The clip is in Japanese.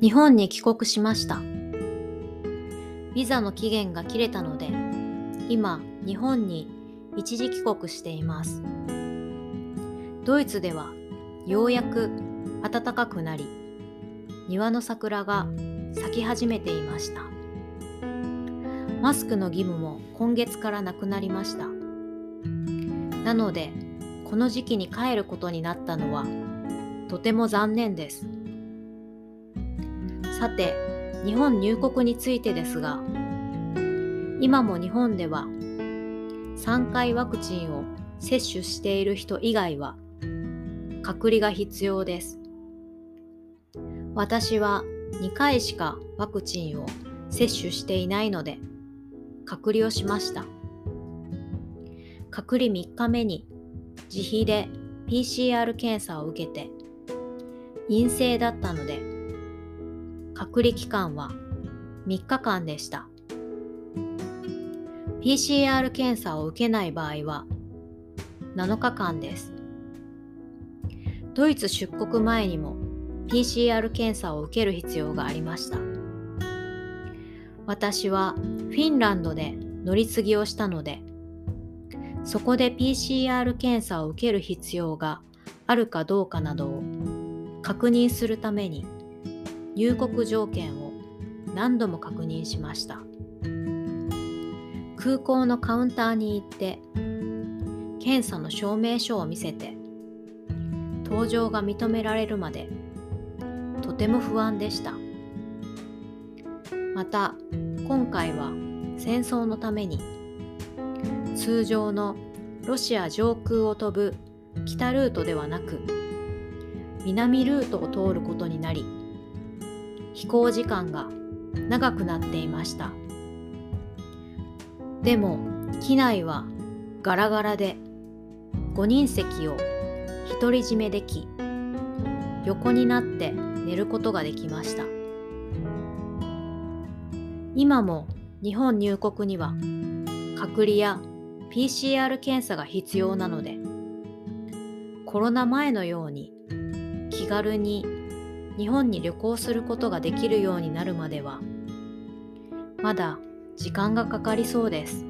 日本に帰国しました。ビザの期限が切れたので今日本に一時帰国しています。ドイツではようやく暖かくなり庭の桜が咲き始めていました。マスクの義務も今月からなくなりました。なのでこの時期に帰ることになったのはとても残念です。さて日本入国についてですが今も日本では3回ワクチンを接種している人以外は隔離が必要です。私は2回しかワクチンを接種していないので隔離をしました。隔離3日目に自費で PCR 検査を受けて陰性だったので隔離期間は3日間でした。PCR 検査を受けない場合は7日間です。ドイツ出国前にも PCR 検査を受ける必要がありました。私はフィンランドで乗り継ぎをしたのでそこで PCR 検査を受ける必要があるかどうかなどを確認するために入国条件を何度も確認しました。空港のカウンターに行って検査の証明書を見せて搭乗が認められるまでとても不安でした。また今回は戦争のために通常のロシア上空を飛ぶ北ルートではなく南ルートを通ることになり飛行時間が長くなっていました。でも機内はガラガラで5人席を独り占めでき横になって寝ることができました。今も日本入国には隔離や PCR 検査が必要なのでコロナ前のように気軽に日本に旅行することができるようになるまでは。まだ時間がかかりそうです。